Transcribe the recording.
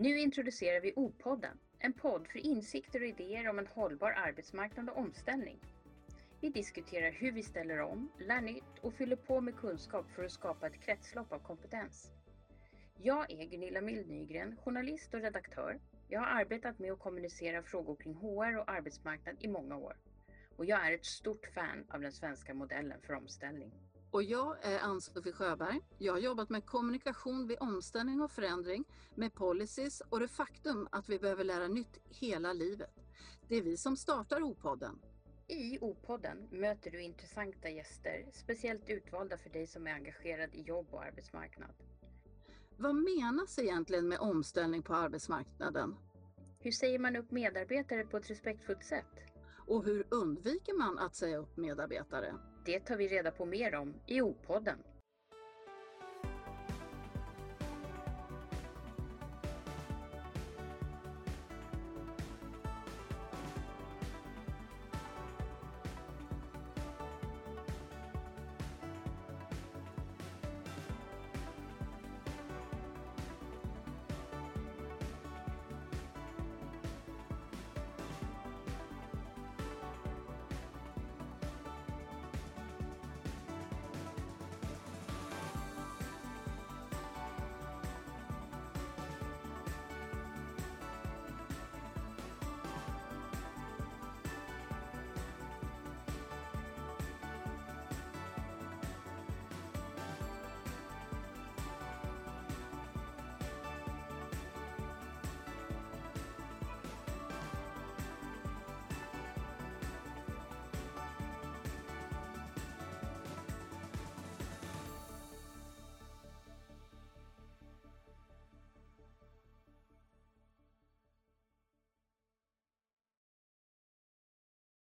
Nu introducerar vi O-podden, en podd för insikter och idéer om en hållbar arbetsmarknad och omställning. Vi diskuterar hur vi ställer om, lär nytt och fyller på med kunskap för att skapa ett kretslopp av kompetens. Jag är Gunilla Mild Nygren, journalist och redaktör. Jag har arbetat med att kommunicera frågor kring HR och arbetsmarknad i många år. Och jag är ett stort fan av den svenska modellen för omställning. Och jag är Ann-Sofie Sjöberg. Jag har jobbat med kommunikation vid omställning och förändring, med policies och det faktum att vi behöver lära nytt hela livet. Det är vi som startar O-podden. I O-podden möter du intressanta gäster, speciellt utvalda för dig som är engagerad i jobb och arbetsmarknad. Vad menas egentligen med omställning på arbetsmarknaden? Hur säger man upp medarbetare på ett respektfullt sätt? Och hur undviker man att säga upp medarbetare? Det tar vi reda på mer om i O-podden.